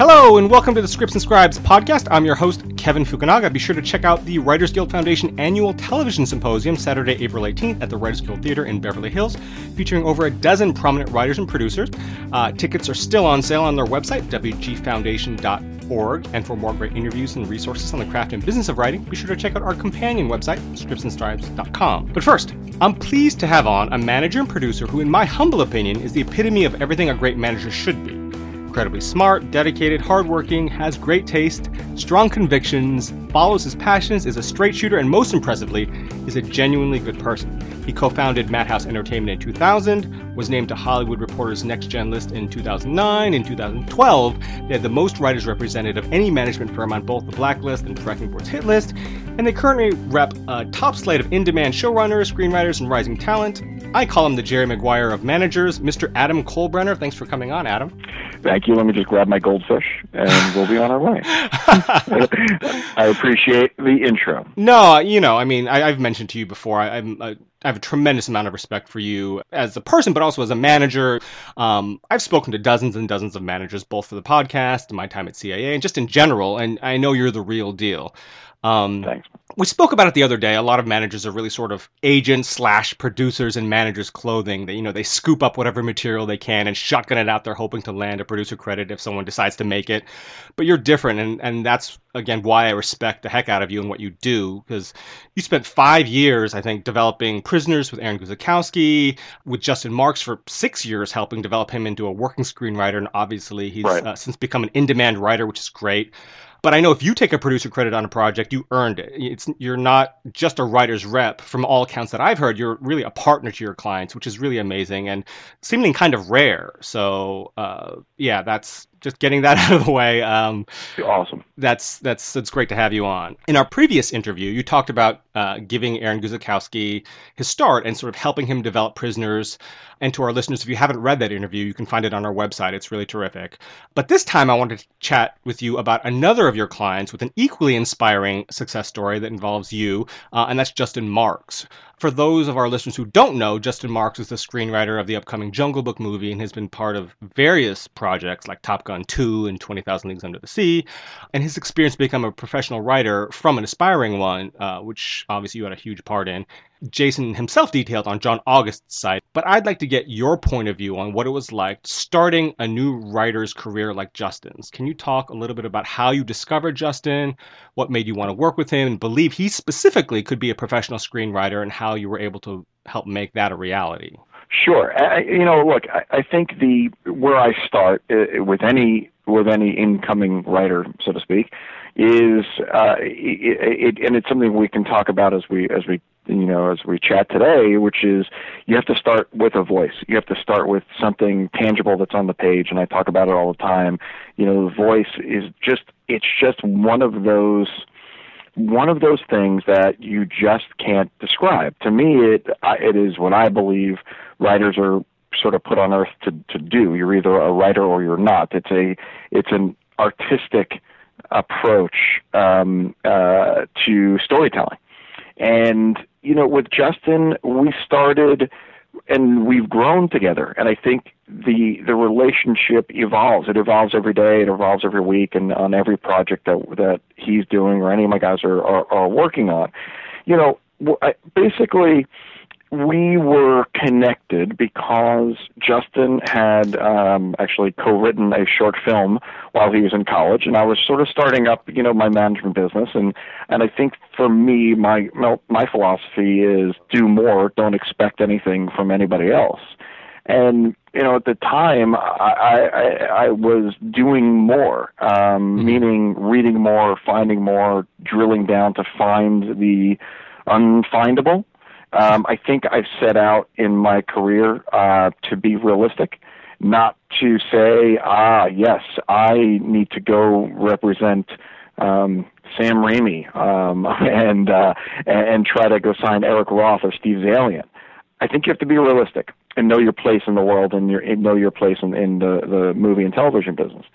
Hello, and welcome to the Scripts and Scribes podcast. I'm your host, Kevin Fukunaga. Be sure to check out the Writers Guild Foundation annual television symposium Saturday, April 18th at the Writers Guild Theater in Beverly Hills, featuring over a dozen prominent writers and producers. Uh, tickets are still on sale on their website, wgfoundation.org. And for more great interviews and resources on the craft and business of writing, be sure to check out our companion website, scriptsandscribes.com. But first, I'm pleased to have on a manager and producer who, in my humble opinion, is the epitome of everything a great manager should be incredibly smart, dedicated, hardworking, has great taste, strong convictions, follows his passions, is a straight shooter, and most impressively, is a genuinely good person. He co founded Madhouse Entertainment in 2000, was named to Hollywood Reporter's Next Gen list in 2009. In 2012, they had the most writers represented of any management firm on both the Blacklist and Tracking Board's hit list, and they currently rep a top slate of in demand showrunners, screenwriters, and rising talent. I call him the Jerry Maguire of managers, Mr. Adam Kolbrenner. Thanks for coming on, Adam. Thank you. Let me just grab my goldfish and we'll be on our way. I appreciate the intro. No, you know, I mean, I, have mentioned to you before, I, I have a tremendous amount of respect for you as a person, but also as a manager. Um, I've spoken to dozens and dozens of managers, both for the podcast and my time at CIA, and just in general. And I know you're the real deal. Um, Thanks. We spoke about it the other day. A lot of managers are really sort of agents slash producers in managers' clothing. They, you know, they scoop up whatever material they can and shotgun it out there, hoping to land a producer credit if someone decides to make it. But you're different, and and that's again why I respect the heck out of you and what you do because you spent five years, I think, developing Prisoners with Aaron Guzikowski, with Justin Marks for six years, helping develop him into a working screenwriter, and obviously he's right. uh, since become an in-demand writer, which is great. But I know if you take a producer credit on a project, you earned it. It's you're not just a writer's rep. From all accounts that I've heard, you're really a partner to your clients, which is really amazing and seemingly kind of rare. So uh, yeah, that's just getting that out of the way. Um, awesome. That's that's that's great to have you on. In our previous interview, you talked about uh, giving Aaron Guzikowski his start and sort of helping him develop prisoners. And to our listeners, if you haven't read that interview, you can find it on our website. It's really terrific. But this time, I wanted to chat with you about another of your clients with an equally inspiring success story that involves you, uh, and that's Justin Marks. For those of our listeners who don't know, Justin Marks is the screenwriter of the upcoming Jungle Book movie and has been part of various projects like Top Gun 2 and 20,000 Leagues Under the Sea. And his experience become a professional writer from an aspiring one, uh, which obviously you had a huge part in, Justin himself detailed on John August's side, but I'd like to get your point of view on what it was like starting a new writer's career like Justin's. Can you talk a little bit about how you discovered Justin, what made you want to work with him, and believe he specifically could be a professional screenwriter, and how you were able to help make that a reality? Sure. I, you know, look, I, I think the where I start uh, with any with any incoming writer, so to speak, is uh, it, it, and it's something we can talk about as we as we you know, as we chat today, which is you have to start with a voice. You have to start with something tangible that's on the page, and I talk about it all the time. You know, the voice is just it's just one of those one of those things that you just can't describe. To me, it it is what I believe writers are sort of put on earth to to do. You're either a writer or you're not. It's a it's an artistic approach um, uh, to storytelling, and you know, with Justin, we started and we've grown together. And I think the the relationship evolves. It evolves every day. It evolves every week, and on every project that that he's doing or any of my guys are are, are working on. You know, basically we were connected because Justin had um, actually co-written a short film while he was in college, and I was sort of starting up, you know, my management business, and and I think for me, my my philosophy is do more, don't expect anything from anybody else, and you know, at the time, I I, I was doing more, um, mm-hmm. meaning reading more, finding more, drilling down to find the unfindable um, I think I've set out in my career uh, to be realistic, not to say, ah, yes, I need to go represent um, Sam Raimi um, and uh, and try to go sign Eric Roth or Steve Zaillian. I think you have to be realistic and know your place in the world and, your, and know your place in, in the, the movie and television business.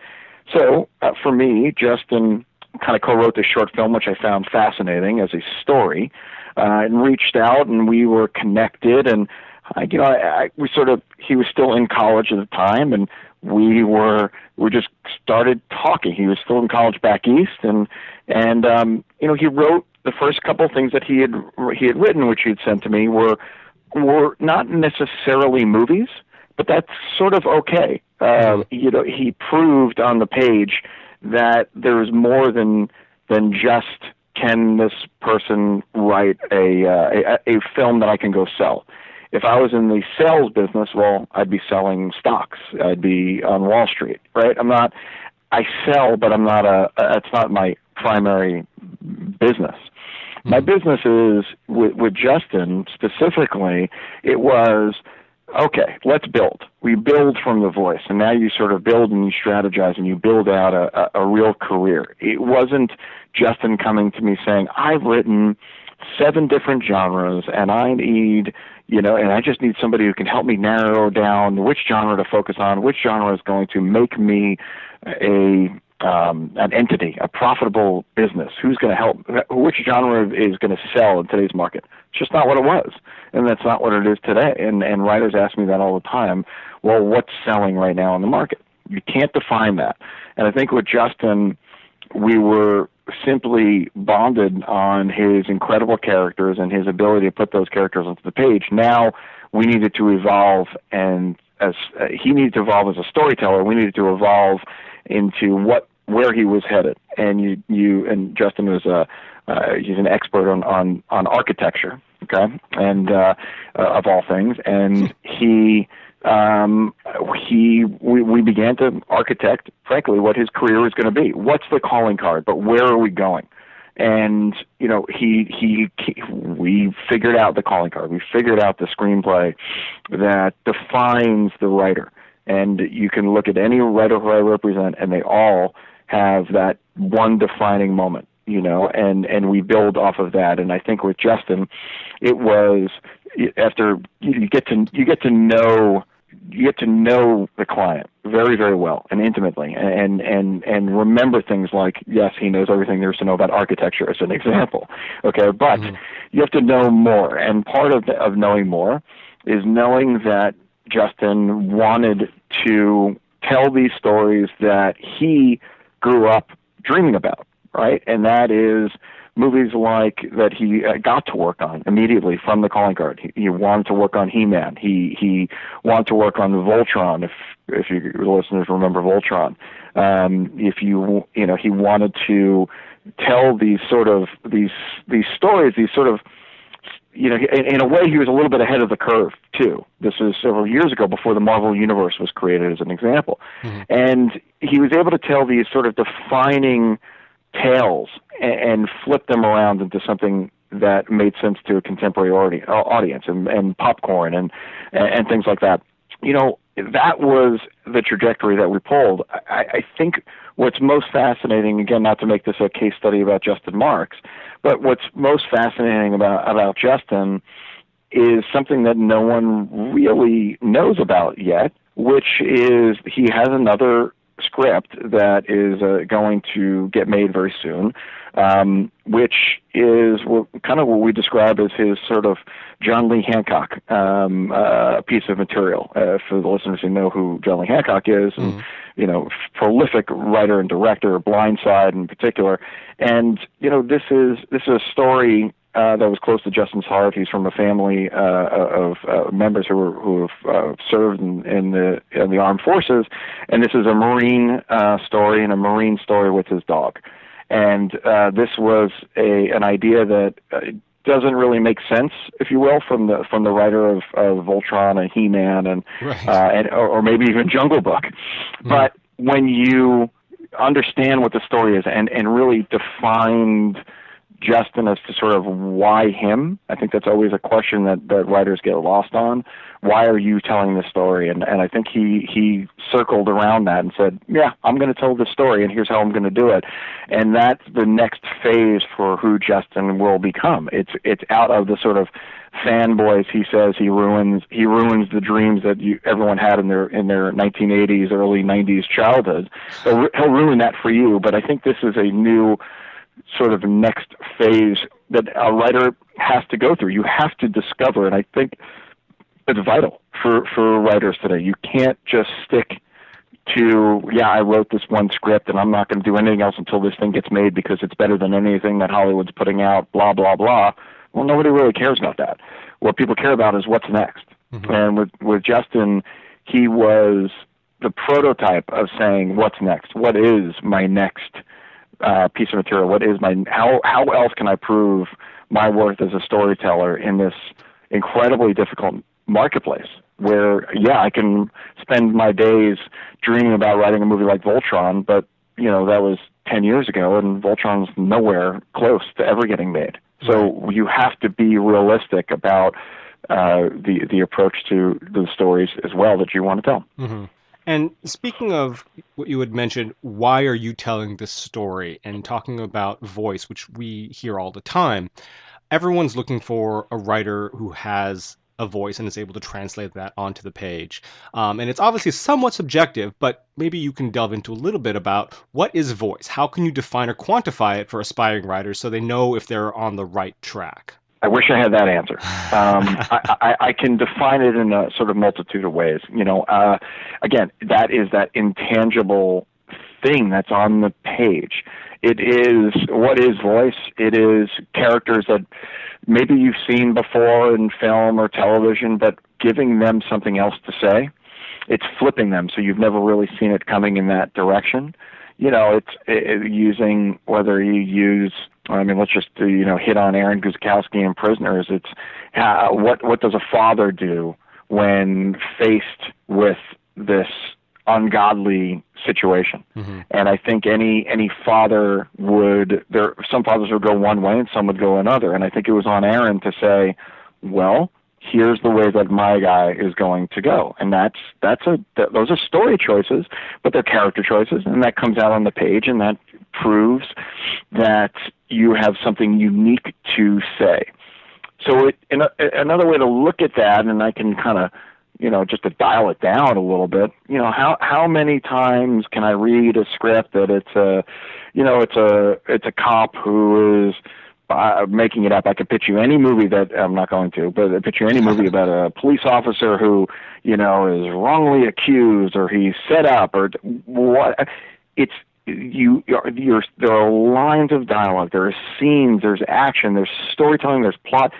So uh, for me, Justin kind of co-wrote this short film, which I found fascinating as a story uh, and reached out, and we were connected. And I, you know, I, I we sort of he was still in college at the time, and we were we just started talking. He was still in college back east, and and um, you know he wrote the first couple things that he had he had written, which he had sent to me, were were not necessarily movies, but that's sort of okay. Uh, you know, he proved on the page that there is more than than just can this person write a, uh, a a film that I can go sell. If I was in the sales business, well, I'd be selling stocks. I'd be on Wall Street, right? I'm not. I sell, but I'm not a. That's not my primary business. My hmm. business is with, with Justin specifically. It was okay, let's build. We build from the voice, and now you sort of build and you strategize and you build out a, a, a real career. It wasn't Justin coming to me saying, I've written seven different genres and I need, you know, and I just need somebody who can help me narrow down which genre to focus on, which genre is going to make me a um, an entity, a profitable business. Who's going to help? Which genre is going to sell in today's market? It's just not what it was, and that's not what it is today. And and writers ask me that all the time. Well, what's selling right now in the market? You can't define that. And I think with Justin, we were simply bonded on his incredible characters and his ability to put those characters onto the page. Now we needed to evolve, and as uh, he needed to evolve as a storyteller, we needed to evolve into what where he was headed. And you you and Justin was a uh, he's an expert on on on architecture, okay, and uh, uh, of all things, and he. Um, he we, we began to architect, frankly, what his career was going to be. What's the calling card? But where are we going? and you know he he we figured out the calling card we figured out the screenplay that defines the writer and you can look at any writer who I represent and they all have that one defining moment you know and and we build off of that. And i think with justin it was after you get to you get to know you get to know the client very very well and intimately. And and and remember things like yes he knows everything there is to know about architecture as an example. Okay but mm-hmm. you have to know more. And part of the, of knowing more is knowing that justin wanted to tell these stories that he grew up dreaming about, right? And that is movies like that he uh, got to work on immediately from the calling card. He, he wanted to work on He-Man. He he wanted to work on Voltron. If if you listeners remember Voltron, um, if you you know he wanted to tell these sort of these these stories, these sort of you know, in, in a way, he was a little bit ahead of the curve too. This was several years ago, before the Marvel Universe was created, as an example, mm-hmm. and he was able to tell these sort of defining tales and, and flip them around into something that made sense to a contemporary audience and, and popcorn and, and things like that. You know, that was the trajectory that we pulled. I, I think what's most fascinating, again, not to make this a case study about Justin Marks, but what's most fascinating about about Justin is something that no one really knows about yet, which is he has another script that is uh, going to get made very soon, um, which is kind of what we describe as his sort of John Lee Hancock um, uh, piece of material. Uh, for the listeners who know who John Lee Hancock is, mm-hmm. and you know, prolific writer and director, Blind Side in particular, and you know, this is this is a story uh, that was close to Justin's heart. He's from a family uh, of uh, members who were, who have uh, served in, in the in the armed forces, and this is a Marine uh, story and a Marine story with his dog. And uh, this was a an idea that uh, doesn't really make sense, if you will, from the from the writer of, of Voltron and He-Man and right. uh, and or, or maybe even Jungle Book. Mm. But when you understand what the story is and and really defined Justin as to sort of why him. I think that's always a question that, that writers get lost on. Why are you telling this story? And and I think he he circled around that and said, yeah, I'm going to tell this story, and here's how I'm going to do it. And that's the next phase for who Justin will become. It's it's out of the sort of fanboys he says he ruins he ruins the dreams that you, everyone had in their in their 1980s early 90s childhood he'll, he'll ruin that for you but i think this is a new sort of next phase that a writer has to go through. You have to discover, and I think it's vital for for writers today. You can't just stick to yeah, I wrote this one script and I'm not going to do anything else until this thing gets made because it's better than anything that Hollywood's putting out. Blah blah blah. Well, nobody really cares about that. What people care about is what's next. Mm-hmm. And with with Justin, he was the prototype of saying what's next. What is my next uh, piece of material? What is my how how else can I prove my worth as a storyteller in this incredibly difficult marketplace? Where yeah, I can spend my days dreaming about writing a movie like Voltron, but you know that was ten years ago, and Voltron's nowhere close to ever getting made. So you have to be realistic about uh, the the approach to the stories as well that you want to tell. Mm-hmm. And speaking of what you had mentioned, why are you telling this story? And talking about voice, which we hear all the time, everyone's looking for a writer who has a voice and is able to translate that onto the page. Um, and it's obviously somewhat subjective, but maybe you can delve into a little bit about what is voice? How can you define or quantify it for aspiring writers so they know if they're on the right track? I wish I had that answer. Um, I, I, I, can define it in a sort of multitude of ways. You know, uh, again, that is that intangible thing that's on the page. It is what is voice. It is characters that maybe you've seen before in film or television, but giving them something else to say. It's flipping them, so you've never really seen it coming in that direction you know, it's it, using whether you use. I mean, let's just uh, you know hit on Aaron Guzikowski and Prisoners. It's how, what what does a father do when faced with this ungodly situation. Mm-hmm. And I think any any father would there some fathers would go one way and some would go another. And I think it was on Aaron to say, well, here's the way that my guy is going to go. And that's that's a th- those are story choices but they're character choices and that comes out on the page and that proves that you have something unique to say. So it, in a, another way to look at that and i can kind of you know just to dial it down a little bit you know how how many times can i read a script that it's a you know it's a it's a cop who is uh, making it up. I could pitch you any movie that I'm not going to, but I pitch you any movie about a police officer who, you know, is wrongly accused or he's set up or what. It's you. You're, you're, there are lines of dialogue. There are scenes. There's action. There's storytelling. There's plot.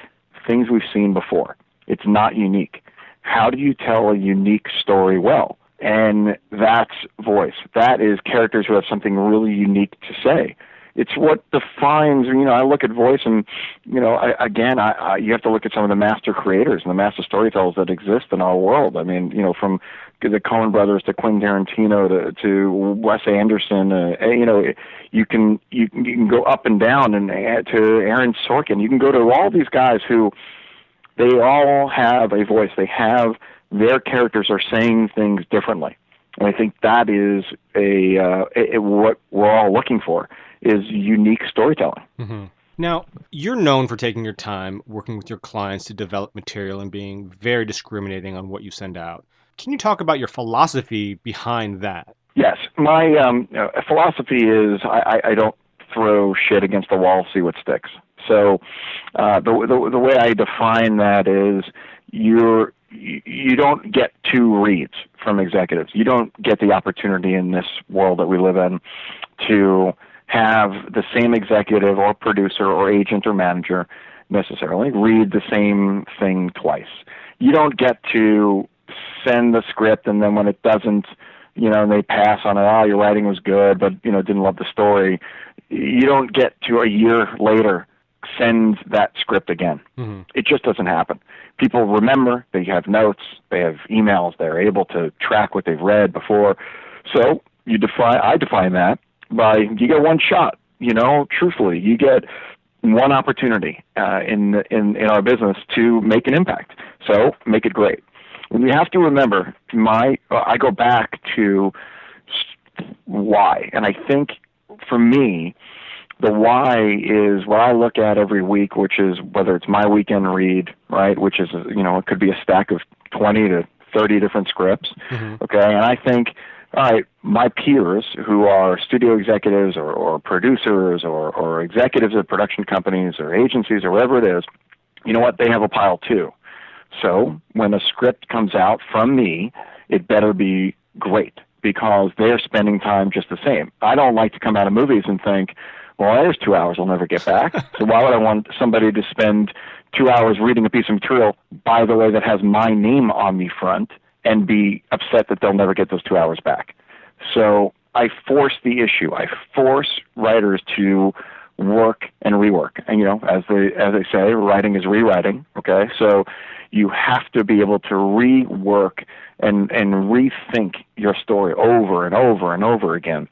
Things we've seen before. It's not unique. How do you tell a unique story well? And that's voice. That is characters who have something really unique to say it's what defines. You know, I look at voice, and you know, I, again, I, I, you have to look at some of the master creators and the master storytellers that exist in our world. I mean, you know, from the Coen brothers to Quentin Tarantino to to Wes Anderson. Uh, you know, you can you, you can go up and down, and uh, to Aaron Sorkin. You can go to all these guys who they all have a voice. They have their characters are saying things differently. And I think that is a, uh, a what we're all looking for is unique storytelling. Mm-hmm. Now, you're known for taking your time working with your clients to develop material and being very discriminating on what you send out. Can you talk about your philosophy behind that? Yes, my um, uh, philosophy is I, I, don't throw shit against the wall, see what sticks. So uh, the, the the way I define that is you're you don't get two reads from executives. You don't get the opportunity in this world that we live in to have the same executive or producer or agent or manager necessarily read the same thing twice. You don't get to send the script and then when it doesn't, you know, they pass on it, oh, your writing was good, but, you know, didn't love the story. You don't get to a year later send that script again. Mm-hmm. It just doesn't happen. People remember, they have notes, they have emails, they're able to track what they've read before. So you define, I define that by you get one shot. You know, truthfully, you get one opportunity uh, in in in our business to make an impact. So make it great. And you have to remember, my uh, I go back to why, and I think for me, the why is what I look at every week, which is whether it's my weekend read, right, which is you know it could be a stack of twenty to thirty different scripts, mm-hmm. okay, and I think all right, my peers who are studio executives or, or producers or, or executives of production companies or agencies or whatever it is, you know what? They have a pile too. So when a script comes out from me, it better be great because they're spending time just the same. I don't like to come out of movies and think, well, there's two hours I'll never get back. so why would I want somebody to spend two hours reading a piece of material, by the way, that has my name on the front and be upset that they'll never get those two hours back? So I force the issue. I force writers to work and rework. And you know, as they as they say, writing is rewriting. Okay, so you have to be able to rework and and rethink your story over and over and over again,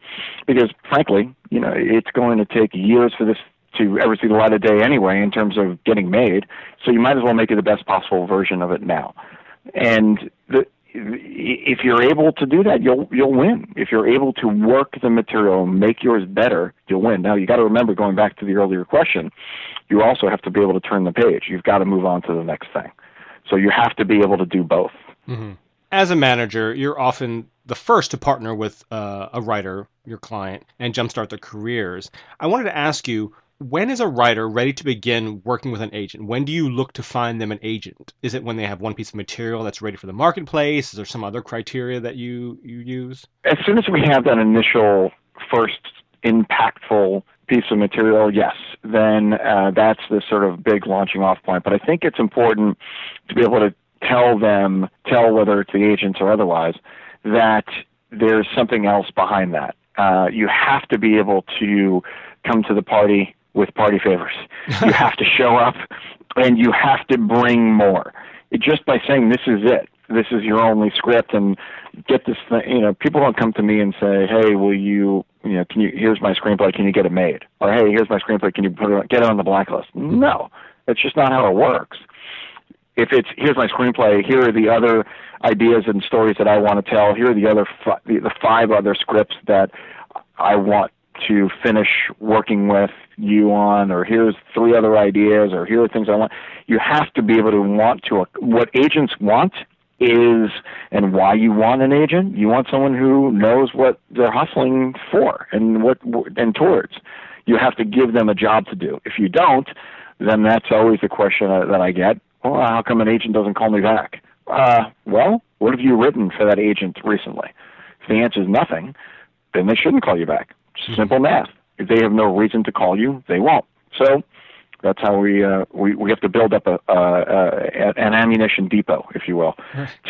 because frankly, you know, it's going to take years for this to ever see the light of day anyway in terms of getting made. So you might as well make it the best possible version of it now. And the if you're able to do that, you'll you'll win. If you're able to work the material, make yours better, you'll win. Now you got to remember, going back to the earlier question, you also have to be able to turn the page. You've got to move on to the next thing. So you have to be able to do both. Mm-hmm. As a manager, you're often the first to partner with uh, a writer, your client, and jumpstart their careers. I wanted to ask you when is a writer ready to begin working with an agent? When do you look to find them an agent? Is it when they have one piece of material that's ready for the marketplace? Is there some other criteria that you, you use? As soon as we have that initial first impactful piece of material, yes, then uh, that's the sort of big launching off point. But I think it's important to be able to tell them, tell whether it's the agents or otherwise, that there's something else behind that. Uh, you have to be able to come to the party with party favors. you have to show up and you have to bring more. It, just by saying this is it, this is your only script, and get this thing. You know, people don't come to me and say, "Hey, will you? You know, can you? Here's my screenplay. Can you get it made?" Or, "Hey, here's my screenplay. Can you put it? Get it on the blacklist?" No, that's just not how it works. If it's here's my screenplay, here are the other ideas and stories that I want to tell. Here are the other fi- the, the five other scripts that I want to finish working with you on, or here's three other ideas, or here are things I want. You have to be able to want to. What agents want is, and why you want an agent. You want someone who knows what they're hustling for and what and towards. You have to give them a job to do. If you don't, then that's always the question that I get. Well, how come an agent doesn't call me back? Uh, well, what have you written for that agent recently? If the answer is nothing, then they shouldn't call you back. Simple math. If they have no reason to call you, they won't. So that's how we uh, we we have to build up a, uh, uh, an ammunition depot, if you will,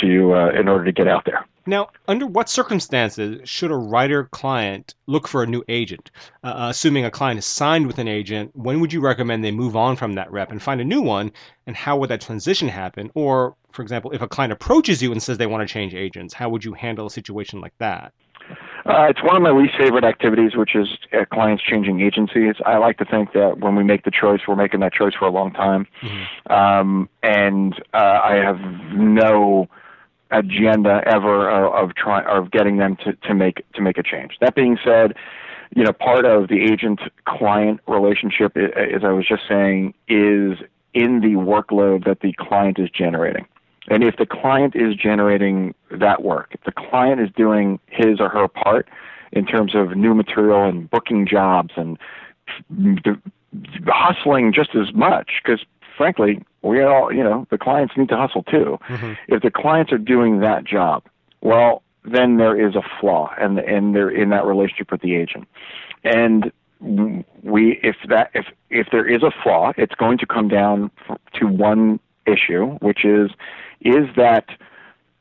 to uh, in order to get out there. Now, under what circumstances should a writer client look for a new agent? Uh, uh, assuming a client is signed with an agent, when would you recommend they move on from that rep and find a new one? And how would that transition happen? Or, for example, if a client approaches you and says they want to change agents, how would you handle a situation like that? Uh, it's one of my least favorite activities, which is uh, clients changing agencies. I like to think that when we make the choice, we're making that choice for a long time, mm-hmm. um, and uh, I have no agenda ever of, of trying of getting them to, to make to make a change. That being said, you know, part of the agent client relationship, as I was just saying, is in the workload that the client is generating. And if the client is generating that work, if the client is doing his or her part in terms of new material and booking jobs and hustling just as much, because frankly, we all, you know, the clients need to hustle too. Mm-hmm. If the clients are doing that job, well, then there is a flaw and and they're in that relationship with the agent. And we if that if if there is a flaw, it's going to come down to one issue, which is is that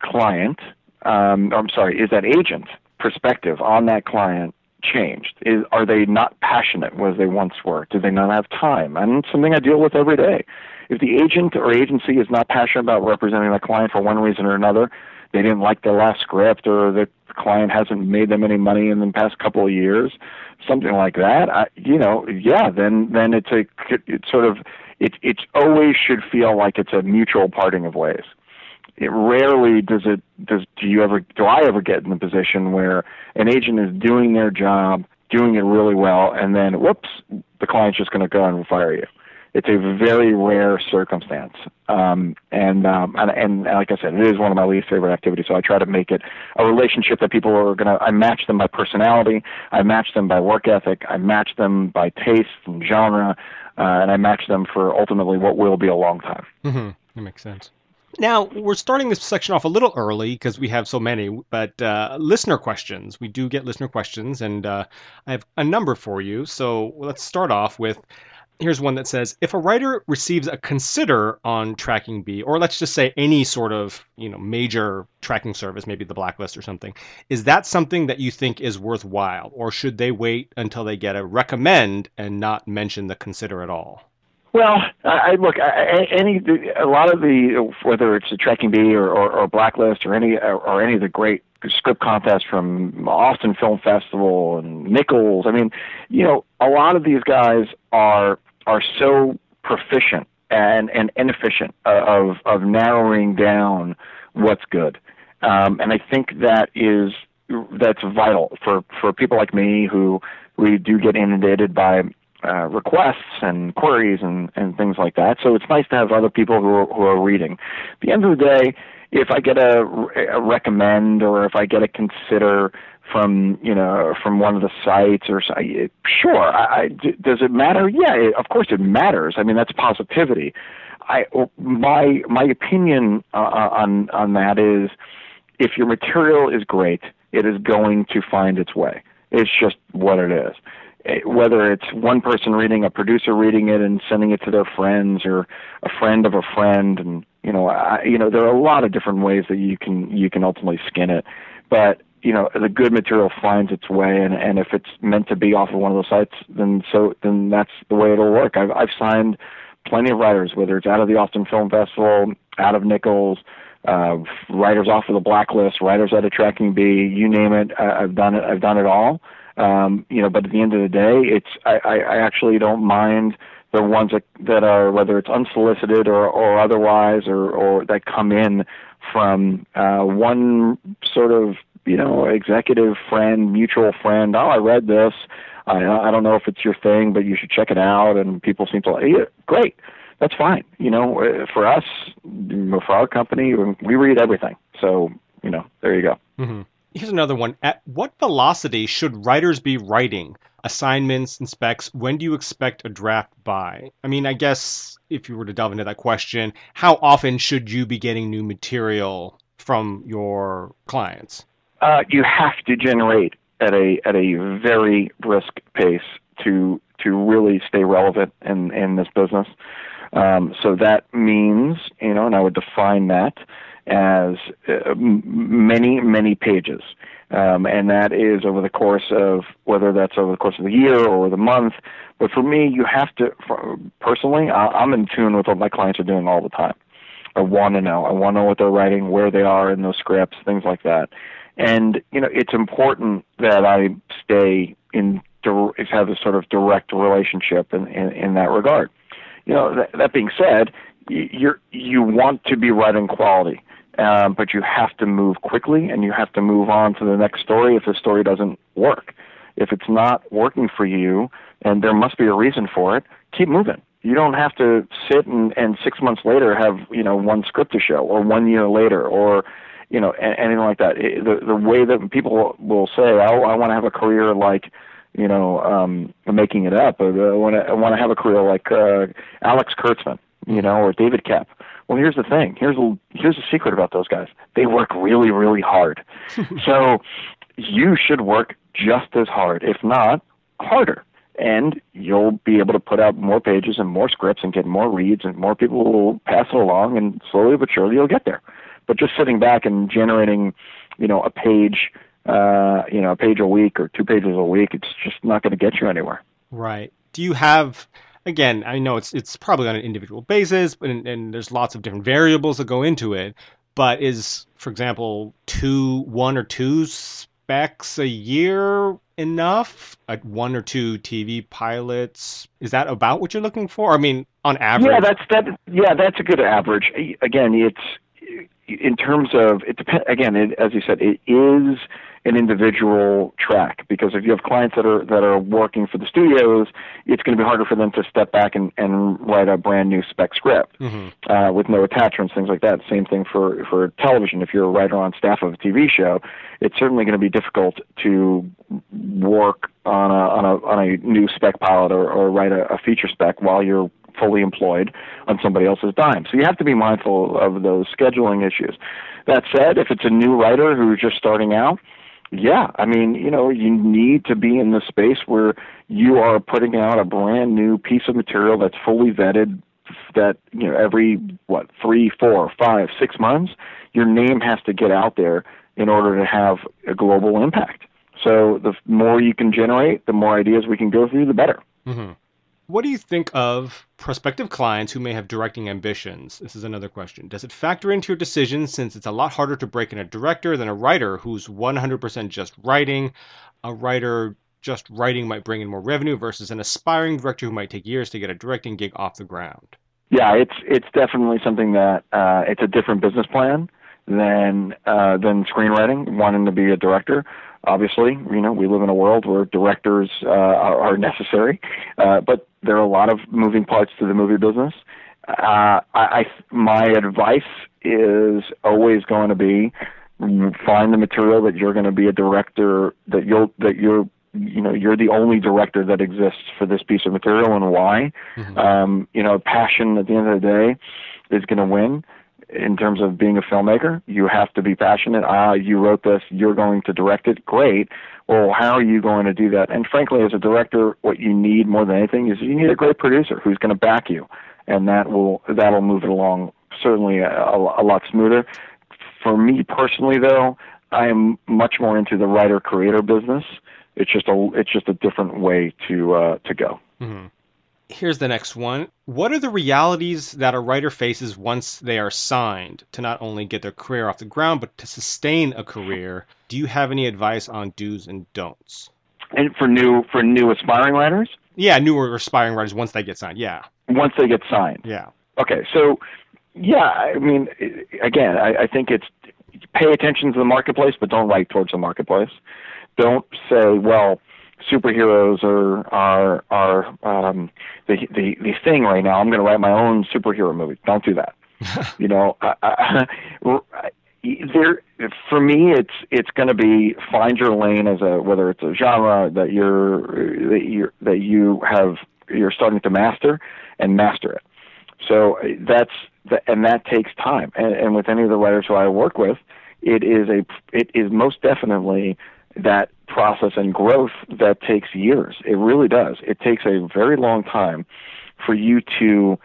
client, um, I'm sorry, is that agent perspective on that client changed? Is, are they not passionate as they once were? Do they not have time? And it's something I deal with every day. If the agent or agency is not passionate about representing the client for one reason or another, they didn't like their last script or the client hasn't made them any money in the past couple of years, something like that, I, you know, yeah, then then it's a it's sort of it it always should feel like it's a mutual parting of ways it rarely does it does do you ever do I ever get in the position where an agent is doing their job, doing it really well, and then whoops, the client's just going to go and fire you. It's a very rare circumstance, um, and, um, and and like I said, it is one of my least favorite activities. So I try to make it a relationship that people are going to. I match them by personality, I match them by work ethic, I match them by taste and genre, uh, and I match them for ultimately what will be a long time. Mm-hmm. That makes sense. Now, we're starting this section off a little early because we have so many, but uh, listener questions. We do get listener questions, and uh, I have a number for you. So let's start off with here's one that says if a writer receives a consider on tracking b or let's just say any sort of you know major tracking service maybe the blacklist or something is that something that you think is worthwhile or should they wait until they get a recommend and not mention the consider at all well, I look. Any a lot of the whether it's the Tracking Bee or, or, or Blacklist or any or, or any of the great script contests from Austin Film Festival and Nicholls. I mean, you know, a lot of these guys are are so proficient and and inefficient of of narrowing down what's good. Um, and I think that is that's vital for for people like me who we do get inundated by uh, requests and queries and, and things like that. So it's nice to have other people who are, who are reading. At the end of the day, if I get a, a recommend or if I get a consider from you know from one of the sites or sure I, I, does it matter? Yeah it, of course it matters. I mean that's positivity. I my my opinion uh, uh, on on that is if your material is great it is going to find its way. It's just what it is whether it's one person reading a producer reading it and sending it to their friends or a friend of a friend. And you know I, you know there are a lot of different ways that you can you can ultimately skin it. But you know the good material finds its way. And and if it's meant to be off of one of those sites then so then that's the way it'll work. I've i've signed plenty of writers whether it's out of the austin film festival out of nicholls uh writers off of the blacklist writers out of tracking b you name it I, i've done it i've done it all um you know but at the end of the day it's i i, I actually don't mind the ones that, that are whether it's unsolicited or, or otherwise or, or that come in from uh, one sort of you know, executive friend, mutual friend. Oh, I read this. I, I don't know if it's your thing, but you should check it out. And people seem to like, yeah, great. That's fine. You know, uh, for us, for our company, we read everything. So, you know, there you go. Mm-hmm. Here's another one. At what velocity should writers be writing assignments and specs? When do you expect a draft by? I mean, I guess if you were to delve into that question, how often should you be getting new material from your clients? uh, you have to generate at a at a very brisk pace to to really stay relevant in in this business. Um, so that means, you know, and I would define that as uh, many many pages, um, and that is over the course of whether that's over the course of the year or the month. But for me, you have to. For, personally, I, I'm in tune with what my clients are doing all the time. I want to know. I want to know what they're writing, where they are in those scripts, things like that. And you know, it's important that I stay in have a sort of direct relationship in, in, in that regard. You know, that, that being said, you you want to be writing quality, um, but you have to move quickly and you have to move on to the next story if the story doesn't work. If it's not working for you, and there must be a reason for it, keep moving. You don't have to sit and, and six months later have you know one script to show, or one year later, or you know, anything like that. It, the the way that people will say, "Oh, I want to have a career like." You know, um, making it up. I want to. I want to have a career like uh, Alex Kurtzman, you know, or David Koepp. Well, here's the thing. Here's a here's a secret about those guys. They work really, really hard. so you should work just as hard, if not harder. And you'll be able to put out more pages and more scripts and get more reads, and more people will pass it along, and slowly but surely you'll get there. But just sitting back and generating, you know, a page, uh, you know, a page a week or two pages a week, it's just not going to get you anywhere. Right. Do you have? Again, I know it's it's probably on an individual basis, and, and there's lots of different variables that go into it. But is, for example, two, one or two specs a year enough? Like one or two TV pilots? Is that about what you're looking for? I mean, on average. Yeah, that's that. Yeah, that's a good average. Again, it's in terms of it depends again it, as you said it is an individual track because if you have clients that are that are working for the studios it's going to be harder for them to step back and, and write a brand new spec script mm-hmm. uh, with no attachments things like that same thing for for television if you're a writer on staff of a TV show it's certainly going to be difficult to work on a on a on a new spec pilot or, or write a, a feature spec while you're fully employed on somebody else's dime. So you have to be mindful of those scheduling issues. That said, if it's a new writer who's just starting out, yeah, I mean, you know, you need to be in the space where you are putting out a brand new piece of material that's fully vetted that you know every what three four five six months your name has to get out there in order to have a global impact so the more you can generate the more ideas we can go through the better mm-hmm. What do you think of prospective clients who may have directing ambitions this is another question does it factor into your decision since it's a lot harder to break in a director than a writer who's 100% just writing a writer just writing might bring in more revenue versus an aspiring director who might take years to get a directing gig off the ground? Yeah, it's it's definitely something that uh, it's a different business plan than uh, than screenwriting. Wanting to be a director, obviously, you know, we live in a world where directors uh, are, are necessary, uh, but there are a lot of moving parts to the movie business. Uh, I, I my advice is always going to be find the material that you're going to be a director that you'll that you're you know you're the only director that exists for this piece of material and why mm-hmm. um, you know passion at the end of the day is going to win in terms of being a filmmaker. You have to be passionate. Ah you wrote this. You're going to direct it. Great. Well how are you going to do that? And frankly as a director what you need more than anything is you need a great producer who's going to back you. And that will that'll move it along certainly a, a lot smoother. For me personally though I am much more into the writer creator business. It's just a it's just a different way to uh, to go. Mm-hmm. Here's the next one. What are the realities that a writer faces once they are signed to not only get their career off the ground but to sustain a career? Do you have any advice on do's and don'ts? And for new for new aspiring writers? Yeah, newer aspiring writers once they get signed. Yeah. Once they get signed. Yeah. Okay, so yeah, I mean, again, I, I think it's pay attention to the marketplace, but don't write towards the marketplace don't say, well, superheroes are are are um, the the the thing right now. I'm going to write my own superhero movie. Don't do that. you know, I, I, there for me, it's it's going to be find your lane as a whether it's a genre that you're that you that you have you're starting to master and master it. So that's the, and that takes time. And, and with any of the writers who I work with, it is a it is most definitely that process and growth that takes years. It really does. It takes a very long time for you to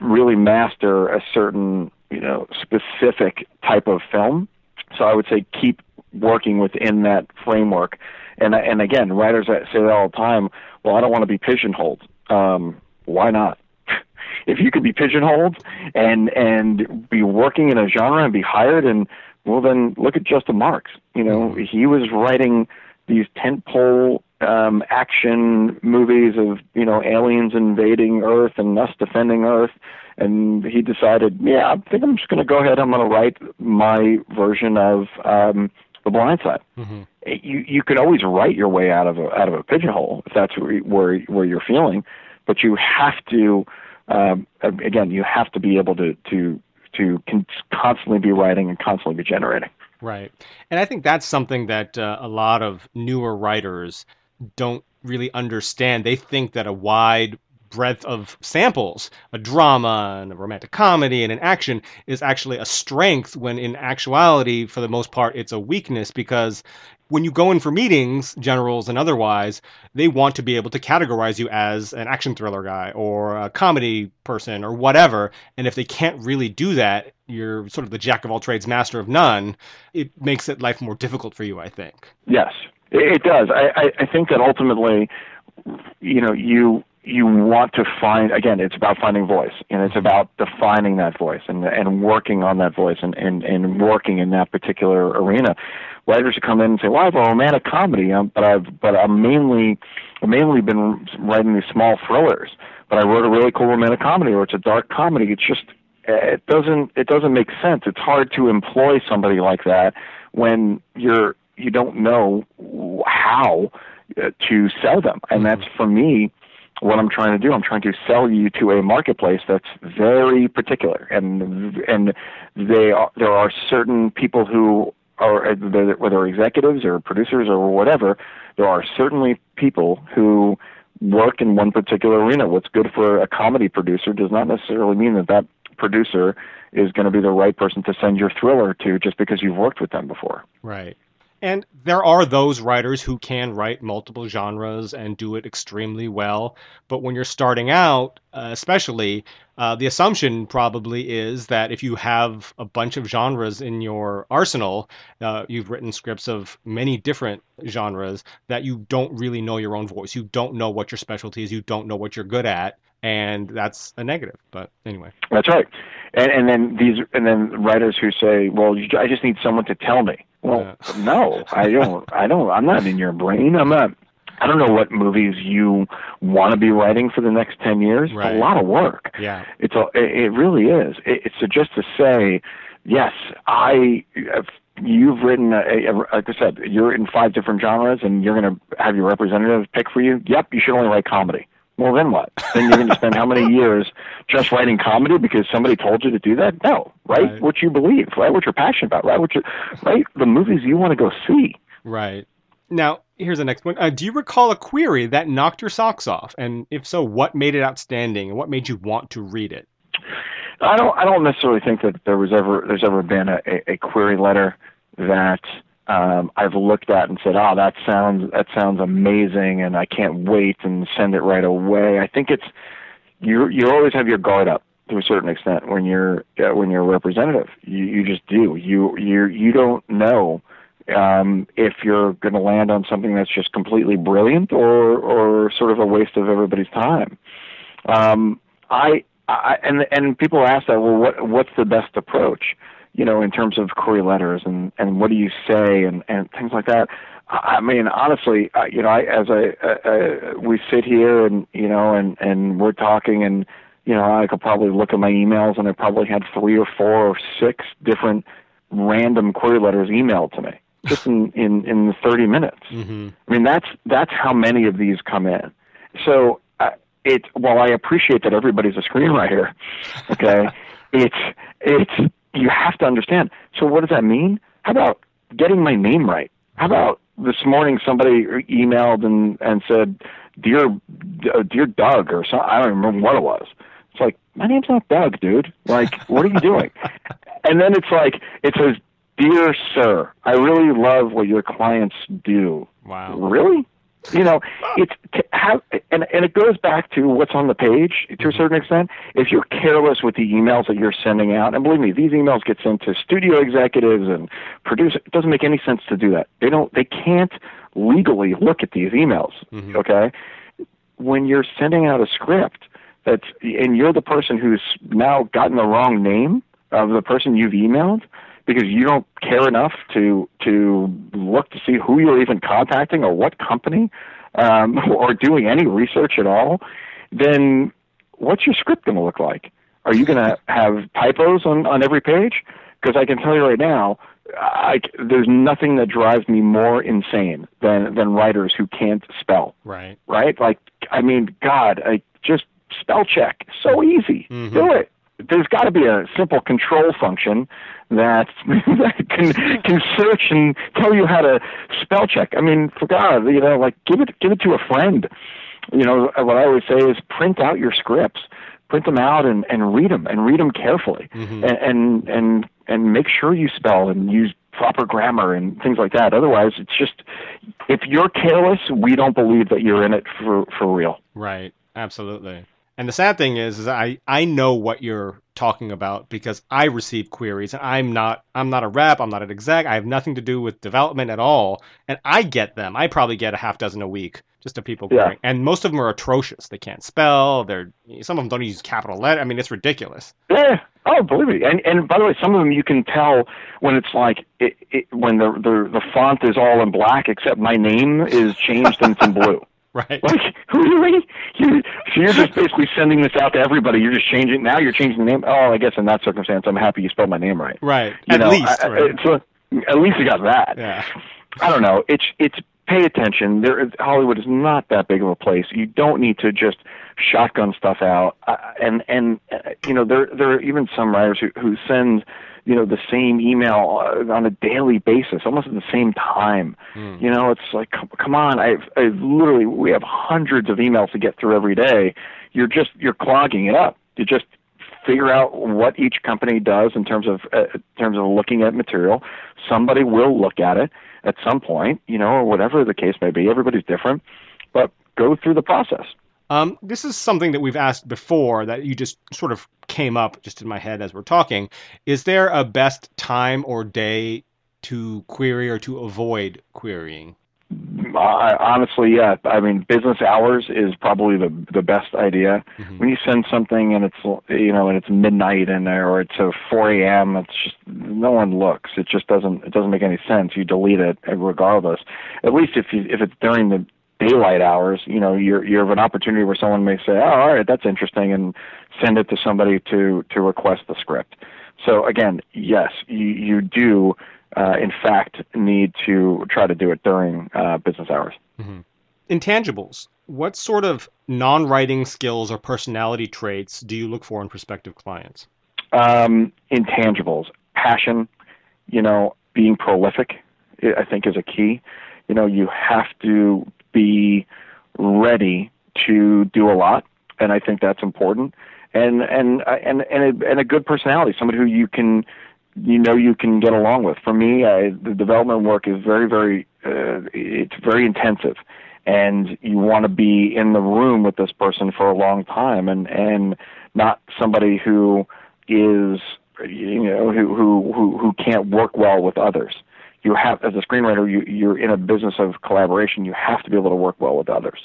really master a certain, you know, specific type of film. So I would say keep working within that framework. And and again, writers say that all the time. Well, I don't want to be pigeonholed. Um, why not? if you could be pigeonholed and and be working in a genre and be hired and well, then look at Justin Marks. You know, mm-hmm. he was writing these tentpole um, action movies of you know aliens invading Earth and us defending Earth, and he decided, yeah, I think I'm just going to go ahead. I'm going to write my version of um, The Blind Side. Mm-hmm. You you could always write your way out of a out of a pigeonhole if that's where where, where you're feeling, but you have to. Um, again, you have to be able to to to con- constantly be writing and constantly be generating. Right. And I think that's something that uh, a lot of newer writers don't really understand. They think that a wide breadth of samples, a drama and a romantic comedy and an action is actually a strength when in actuality, for the most part, it's a weakness because when you go in for meetings, generals and otherwise, they want to be able to categorize you as an action thriller guy or a comedy person or whatever. And if they can't really do that, you're sort of the jack of all trades, master of none. It makes it life more difficult for you, I think. Yes, it does. I, I, I think that ultimately, you know, you you want to find again it's about finding voice and it's mm-hmm. about defining that voice and and working on that voice and and, and working in that particular arena writers who come in and say well i have a romantic comedy um, but i've but i'm mainly i've mainly been writing these small thrillers but i wrote a really cool romantic comedy or it's a dark comedy. It's just it doesn't it doesn't make sense. It's hard to employ somebody like that when you're you don't know how uh, to sell them. And that's for me what I'm trying to do. I'm trying to sell you to a marketplace that's very particular, and and they are, there are certain people who are uh, whether executives or producers or whatever. There are certainly people who work in one particular arena. What's good for a comedy producer does not necessarily mean that that producer is going to be the right person to send your thriller to just because you've worked with them before. Right. And there are those writers who can write multiple genres and do it extremely well. But when you're starting out, uh, especially, uh, the assumption probably is that if you have a bunch of genres in your arsenal, uh, you've written scripts of many different genres, that you don't really know your own voice. You don't know what your specialty is. You don't know what you're good at. And that's a negative. But anyway. That's right. And, and then these, and then writers who say, well, you, I just need someone to tell me. Well, yeah. no, I don't. I don't. I'm not in your brain. I'm not. I don't know what movies you want to be writing for the next ten years. Right. It's a lot of work. Yeah, it's a. It really is. It, it's so just to say, yes, I. You've written, a, a, like I said, you're in five different genres, and you're going to have your representative pick for you. Yep, you should only write comedy. Well, then what? Then you're going to spend how many years just writing comedy because somebody told you to do that? No, write right. what you believe, write what you're passionate about, write what you write the movies you want to go see. Right. Now, here's the next one. Uh, do you recall a query that knocked your socks off? And if so, what made it outstanding and what made you want to read it? I don't. I don't necessarily think that there was ever there's ever been a, a, a query letter that um, I've looked at and said, "Oh, that sounds that sounds amazing," and I can't wait and send it right away. I think it's you you always have your guard up to a certain extent when you're uh, when you're a representative. You you just do. You you you don't know um, if you're going to land on something that's just completely brilliant or or sort of a waste of everybody's time. Um, I, I and and people ask that. Well, what what's the best approach? You know, in terms of query letters and and what do you say and and things like that. I mean, honestly, uh, you know, I, as I uh, uh, we sit here and you know, and and we're talking, and you know, I could probably look at my emails, and I probably had three or four or six different random query letters emailed to me just in in in 30 minutes. Mm-hmm. I mean, that's that's how many of these come in. So uh, it while I appreciate that everybody's a screenwriter, okay, it's it's you have to understand. So what does that mean? How about getting my name right? How about this morning somebody emailed and and said, "Dear, uh, dear Doug," or something. I don't remember what it was. It's like my name's not Doug, dude. Like, what are you doing? and then it's like it says, "Dear Sir, I really love what your clients do." Wow. Really? You know it's to have and and it goes back to what's on the page to a mm-hmm. certain extent if you're careless with the emails that you're sending out and believe me these emails get sent to studio executives and producers it doesn't make any sense to do that they don't they can't legally look at these emails mm-hmm. okay when you're sending out a script that's and you're the person who's now gotten the wrong name of the person you've emailed because you don't care enough to to look to see who you're even contacting or what company um, or doing any research at all, then what's your script going to look like? Are you going to have typos on on every page? Because I can tell you right now, I, there's nothing that drives me more insane than than writers who can't spell. Right. Right. Like I mean, God, I just spell check. So easy. Mm-hmm. Do it there's got to be a simple control function that, that can can search and tell you how to spell check. I mean, for God, you know, like give it give it to a friend. You know, what I always say is print out your scripts, print them out and and read them and read them carefully, mm-hmm. and, and and and make sure you spell and use proper grammar and things like that. Otherwise, it's just if you're careless, we don't believe that you're in it for for real. Right. Absolutely. And the sad thing is, is I, I know what you're talking about because I receive queries and I'm not I'm not a rep, I'm not an exec, I have nothing to do with development at all. And I get them. I probably get a half dozen a week just of people querying. Yeah. And most of them are atrocious. They can't spell, they're some of them don't use capital letter. I mean it's ridiculous. Yeah. Oh, believe me. And and by the way, some of them you can tell when it's like it, it, when the, the the font is all in black except my name is changed and it's in blue. Right. Like, really? You, so you're just basically sending this out to everybody. You're just changing. Now you're changing the name. Oh, I guess in that circumstance, I'm happy you spelled my name right. Right. You at know, least. I, right. A, at least you got that. Yeah. I don't know. It's it's pay attention. There, is, Hollywood is not that big of a place. You don't need to just shotgun stuff out. Uh, and and uh, you know there there are even some writers who who send you know the same email uh, on a daily basis, almost at the same time. Mm. You know, it's like come, on, I've, I've literally we have hundreds of emails to get through every day. You're just you're clogging it up. You just figure out what each company does in terms of uh, in terms of looking at material. Somebody will look at it at some point, you know, or whatever the case may be. Everybody's different, but go through the process. Um, this is something that we've asked before that you just sort of came up just in my head as we're talking. Is there a best time or day to query or to avoid querying? Uh, honestly, yeah. I mean, business hours is probably the the best idea. Mm-hmm. When you send something and it's you know and it's midnight in there or it's a 4 a.m., it's just no one looks. It just doesn't it doesn't make any sense. You delete it regardless. At least if you if it's during the daylight hours, you know, you're you have an opportunity where someone may say, "Oh, all right, that's interesting," and send it to somebody to to request the script. So again, yes, you you do uh, in fact need to try to do it during uh, business hours. Mm-hmm. Intangibles. What sort of non-writing skills or personality traits do you look for in prospective clients? Um, intangibles, passion, you know, being prolific, I think is a key. You know, you have to be ready to do a lot, and I think that's important. And and and and a, and a good personality, somebody who you can you know you can get along with. For me, I, the development work is very very uh, it's very intensive, and you want to be in the room with this person for a long time, and and not somebody who is you know who who who, who can't work well with others you have as a screenwriter you you're in a business of collaboration. You have to be able to work well with others.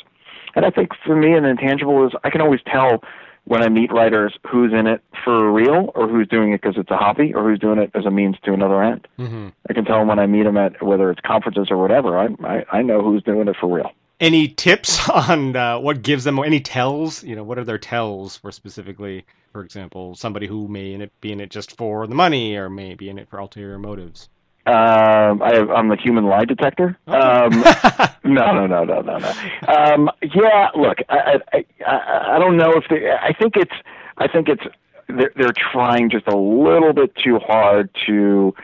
And i think for me an intangible is i can always tell when i meet writers who's in it for real or who's doing it because it's a hobby or who's doing it as a means to another end. Mm-hmm. i can tell when i meet them at whether it's conferences or whatever i i, I know who's doing it for real. Any tips on uh, what gives them any tells? You know what are their tells for specifically? For example somebody who may be in it just for the money or may be in it for ulterior motives um, I have, I'm the human lie detector. Um, no, no, no, no, no, no. Um, yeah, look, I, I, I, I don't know if they. I think it's, I think it's, they're, they're trying just a little bit too hard to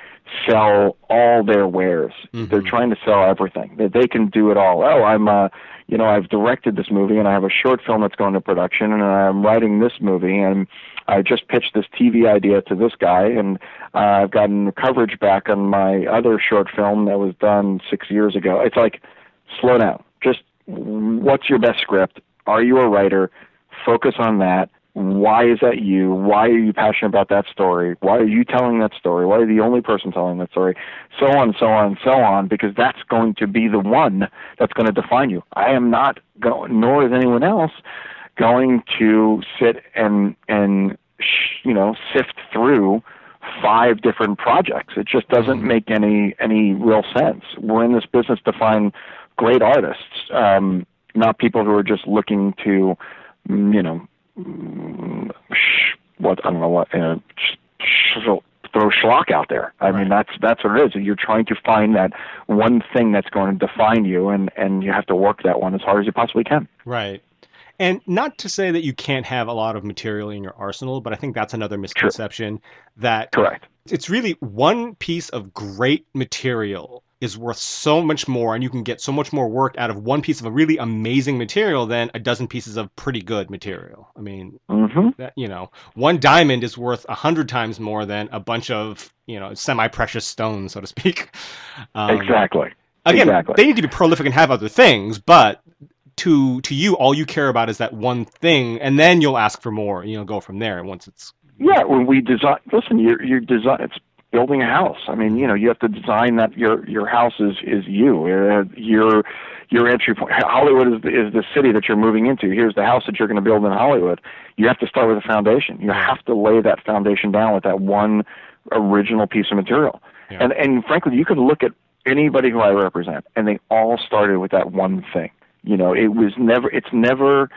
sell all their wares. Mm-hmm. They're trying to sell everything. That they can do it all. Oh, I'm, uh, you know, I've directed this movie and I have a short film that's going to production and I'm writing this movie and I just pitched this TV idea to this guy, and uh, I've gotten coverage back on my other short film that was done six years ago. It's like, slow down. Just what's your best script? Are you a writer? Focus on that. Why is that you? Why are you passionate about that story? Why are you telling that story? Why are you the only person telling that story? So on, so on, so on, because that's going to be the one that's going to define you. I am not going, nor is anyone else going to sit and and you know sift through five different projects. It just doesn't mm-hmm. make any any real sense. We're in this business to find great artists, um, not people who are just looking to, mm, you know, Mm, what I don't know what, throw schlock out there. I right. mean, that's that's what it is. You're trying to find that one thing that's going to define you, and and you have to work that one as hard as you possibly can. Right. And not to say that you can't have a lot of material in your arsenal, but I think that's another misconception True. that correct. It's really one piece of great material is worth so much more and you can get so much more work out of one piece of a really amazing material than a dozen pieces of pretty good material. I mean, mm-hmm. that, you know, one diamond is worth a hundred times more than a bunch of, you know, semi-precious stones, so to speak. Um, exactly. Again, exactly. they need to be prolific and have other things, but to to you all you care about is that one thing and then you'll ask for more you know go from there once it's yeah when we design listen you're you're design it's building a house. I mean you know you have to design that your your house is is you. Uh, your your entry point hollywood is is the city that you're moving into. Here's the house that you're going to build in hollywood. You have to start with a foundation. You have to lay that foundation down with that one original piece of material. Yeah. and and frankly you could look at anybody who i represent and they all started with that one thing. You know, it was never. It's never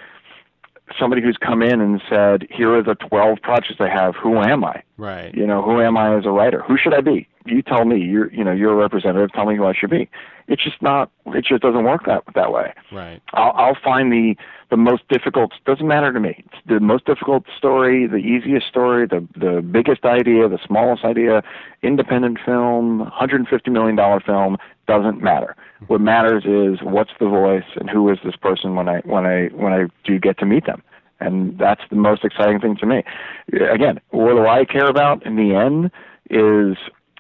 somebody who's come in and said, "Here are the 12 projects I have. Who am I?" Right. You know, who am I as a writer? Who should I be? You tell me. You're you know you're a representative. Tell me who I should be. It's just not. It just doesn't work that that way. Right. I'll, I'll find the the most difficult. Doesn't matter to me. It's the most difficult story, the easiest story, the the biggest idea, the smallest idea, independent film, 150 million dollar film. Doesn't matter. What matters is what's the voice and who is this person when I when I when I do get to meet them and that's the most exciting thing to me. Again, what do I care about in the end is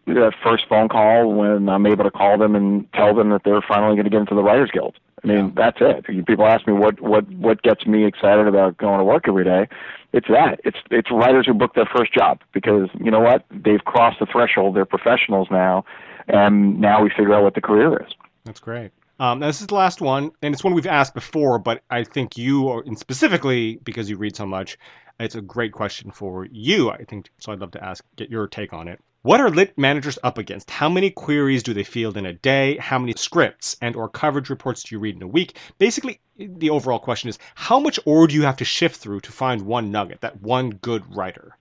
that first phone call when I'm able to call them and tell them that they're finally going to get into the Writers Guild. I mean, that's it. People ask me what what what gets me excited about going to work every day. It's that. It's it's writers who book their first job because you know what? They've crossed the threshold. They're professionals now, and now we figure out what the career is. That's great. Um, this is the last one, and it's one we've asked before, but I think you, are, and specifically because you read so much, it's a great question for you. I think so. I'd love to ask, get your take on it. What are lit managers up against? How many queries do they field in a day? How many scripts and or coverage reports do you read in a week? Basically, the overall question is how much ore do you have to shift through to find one nugget, that one good writer?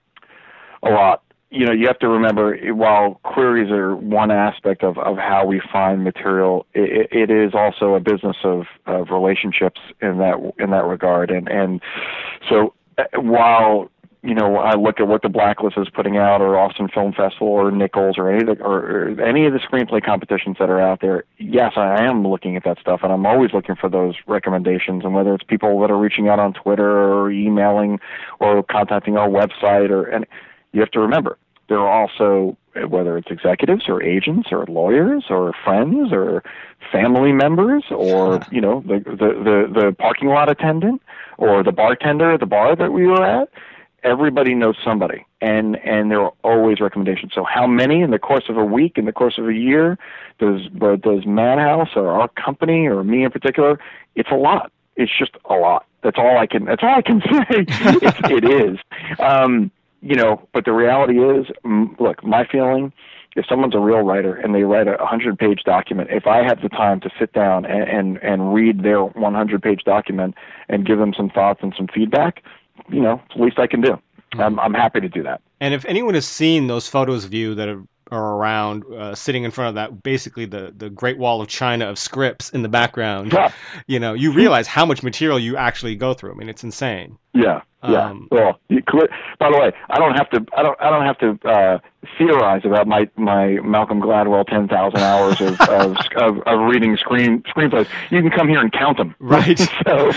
A lot you know, you have to remember while queries are one aspect of, of how we find material, it, it is also a business of, of relationships in that in that regard. And and so uh, while you know I look at what the Blacklist is putting out, or Austin Film Festival, or Nicholls, or any of the or, or any of the screenplay competitions that are out there, yes, I am looking at that stuff, and I'm always looking for those recommendations. And whether it's people that are reaching out on Twitter or emailing or contacting our website, or and you have to remember there are also whether it's executives or agents or lawyers or friends or family members or you know the the the, the parking lot attendant or the bartender at the bar that we were at everybody knows somebody and and there are always recommendations. So how many in the course of a week in the course of a year does does madhouse or our company or me in particular it's a lot. It's just a lot. That's all i can that's all i can say. It's, it is. Um you know, but the reality is, look, my feeling, if someone's a real writer and they write a 100 page document, if I have the time to sit down and, and, and read their 100 page document and give them some thoughts and some feedback, you know, it's the least I can do. Mm-hmm. I'm, I'm happy to do that. And if anyone has seen those photos of you that have are around uh, sitting in front of that basically the the Great Wall of China of scripts in the background. Yeah. You know, you realize how much material you actually go through. I mean, it's insane. Yeah. Yeah. Um, well, you, by the way, I don't have to. I don't. I don't have to uh, theorize about my my Malcolm Gladwell ten thousand hours of, of, of of reading screen screenplays. You can come here and count them. Right. so,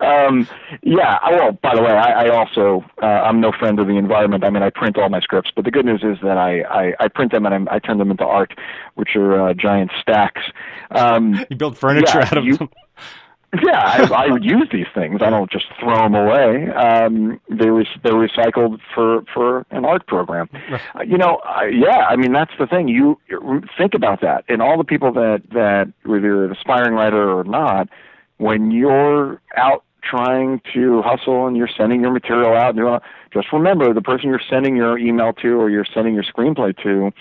um, yeah. Well, by the way, I, I also uh, I'm no friend of the environment. I mean, I print all my scripts, but the good news is that I I, I print them and I, I turn them into art, which are uh, giant stacks. Um, you build furniture yeah, out of you, them. Yeah, I, I would use these things. I don't just throw them away. Um, they re- they're recycled for for an art program. Uh, you know, uh, yeah. I mean, that's the thing. You think about that, and all the people that that whether you're an aspiring writer or not, when you're out trying to hustle and you're sending your material out, and you know, just remember the person you're sending your email to or you're sending your screenplay to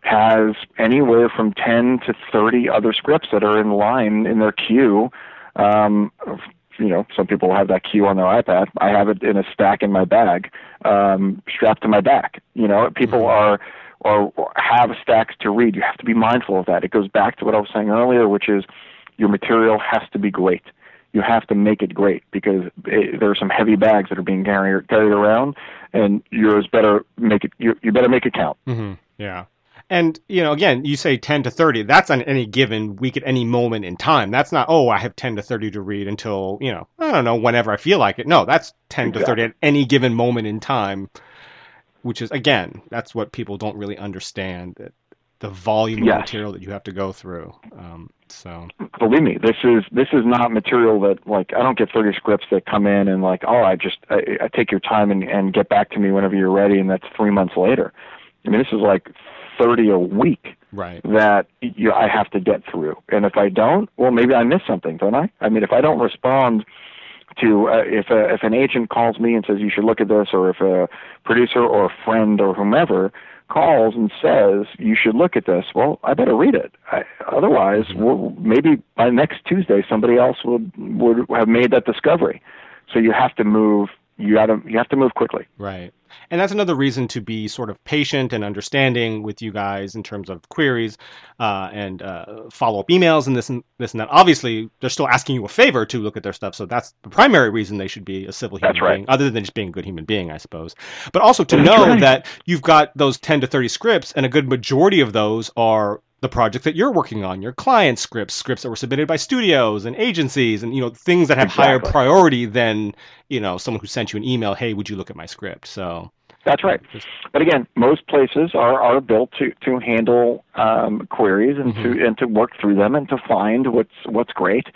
has anywhere from 10 to 30 other scripts that are in line in their queue um, you know, some people have that queue on their iPad. I have it in a stack in my bag, um, strapped to my back. You know, people mm-hmm. are or, or have stacks to read. You have to be mindful of that. It goes back to what I was saying earlier, which is your material has to be great. You have to make it great because it, there are some heavy bags that are being carried carried around, and yours better make it. You, you better make it count. Mm-hmm. Yeah. And, you know, again, you say 10 to 30. That's on any given week at any moment in time. That's not, oh, I have 10 to 30 to read until, you know, I don't know, whenever I feel like it. No, that's 10 exactly. to 30 at any given moment in time, which is, again, that's what people don't really understand that the volume yes. of material that you have to go through. Um, so believe me, this is this is not material that like I don't get 30 scripts that come in and like, oh, I just I, I take your time and, and get back to me whenever you're ready, and that's three months later. I mean, this is like 30 a week right. that you, I have to get through. And if I don't, well, maybe I miss something, don't I? I mean, if I don't respond to uh, if a, if an agent calls me and says you should look at this, or if a producer or a friend or whomever calls and says you should look at this, well, I better read it. I, otherwise, mm-hmm. well, maybe by next Tuesday somebody else would would have made that discovery. So you have to move you got to you have to move quickly. Right. And that's another reason to be sort of patient and understanding with you guys in terms of queries uh, and uh, follow up emails and this and this and that. Obviously, they're still asking you a favor to look at their stuff, so that's the primary reason they should be a civil human right. being, other than just being a good human being, I suppose. But also to know right. that you've got those 10 to 30 scripts, and a good majority of those are the project that you're working on, your client scripts, scripts that were submitted by studios and agencies, and you know things that have higher priority than you know someone who sent you an email. Hey, would you look at my script? So That's right. But again, most places are, are built to, to handle um, queries and to and to work through them and to find what's what's great.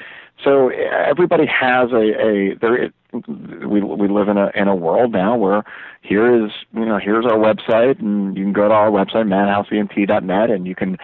So everybody has a, a there. We we live in a in a world now where here is you know here's our website and you can go to our website madhouseent.net and you can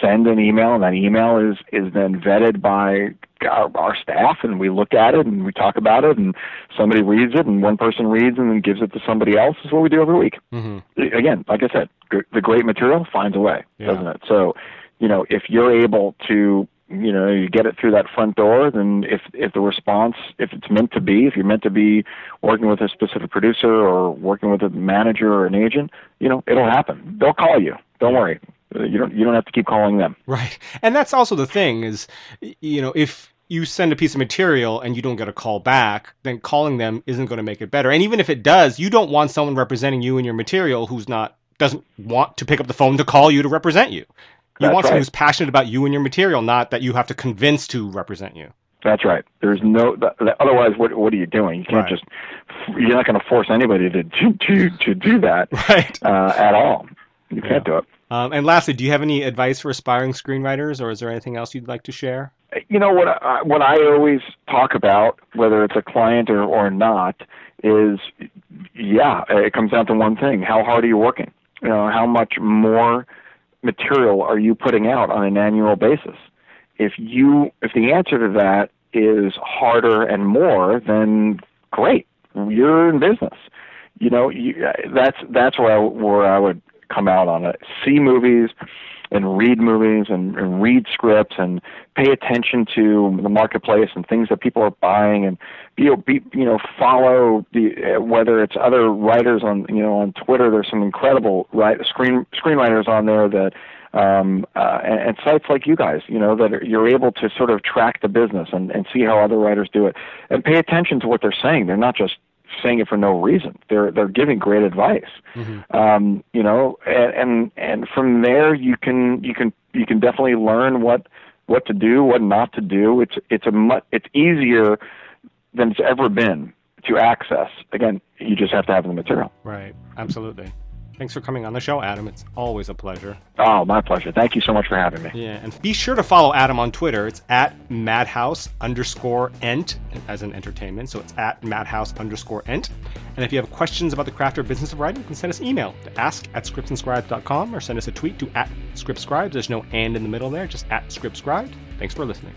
send an email and that email is is then vetted by our, our staff and we look at it and we talk about it and somebody reads it and one person reads and then gives it to somebody else is what we do every week hmm again, like I said, gr- the great material finds a way, Yeah. doesn't it? So, you know, if you're able to, you know, you get it through that front door, then if if the response, if it's meant to be, if you're meant to be working with a specific producer or working with a manager or an agent, you know, it'll happen. They'll call you. Don't worry. You don't you don't have to keep calling them. Right. And that's also the thing is, you know, if you send a piece of material and you don't get a call back, then calling them isn't going to make it better. And even if it does, you don't want someone representing you and your material who's not doesn't want to pick up the phone to call you to represent you. You That's want someone right. who's passionate about you and your material, not that you have to convince to represent you. That's right. There's no. th- th- Otherwise, what what are you doing? You can't Right. just. You're not going to force anybody to to to, to do that Right. uh, at all. You Yeah. can't do it. Um, and lastly, do you have any advice for aspiring screenwriters, or is there anything else you'd like to share? you know what I, what I always talk about, whether it's a client or or not, is yeah, it comes down to one thing: how hard are you working? You know, how much more material are you putting out on an annual basis? If you if the answer to that is harder and more, then great, you're in business. You know, you, that's that's where I, where I would come out on it. See movies and read movies and, and read scripts and pay attention to the marketplace and things that people are buying and be, be you know follow the uh, whether it's other writers on you know on Twitter there's some incredible write, screen screenwriters on there that um, uh, and, and sites like you guys you know that are, you're able to sort of track the business and, and see how other writers do it and pay attention to what they're saying they're not just saying it for no reason they're they're giving great advice um, you know, and, and and from there you can you can you can definitely learn what what to do, what not to do. It's it's a mu- it's easier than it's ever been to access. Again, you just have to have the material. Right. Absolutely. Thanks for coming on the show, Adam. It's always a pleasure. Oh, my pleasure. Thank you so much for having me. Yeah, and be sure to follow Adam on Twitter. It's at madhouse underscore ent as an entertainment. So it's at madhouse underscore ent. And if you have questions about the craft or business of writing, you can send us an email to ask at scriptsandscribes.com or send us a tweet to at scriptscribes. There's no and in the middle there, just at scriptscribes. Thanks for listening.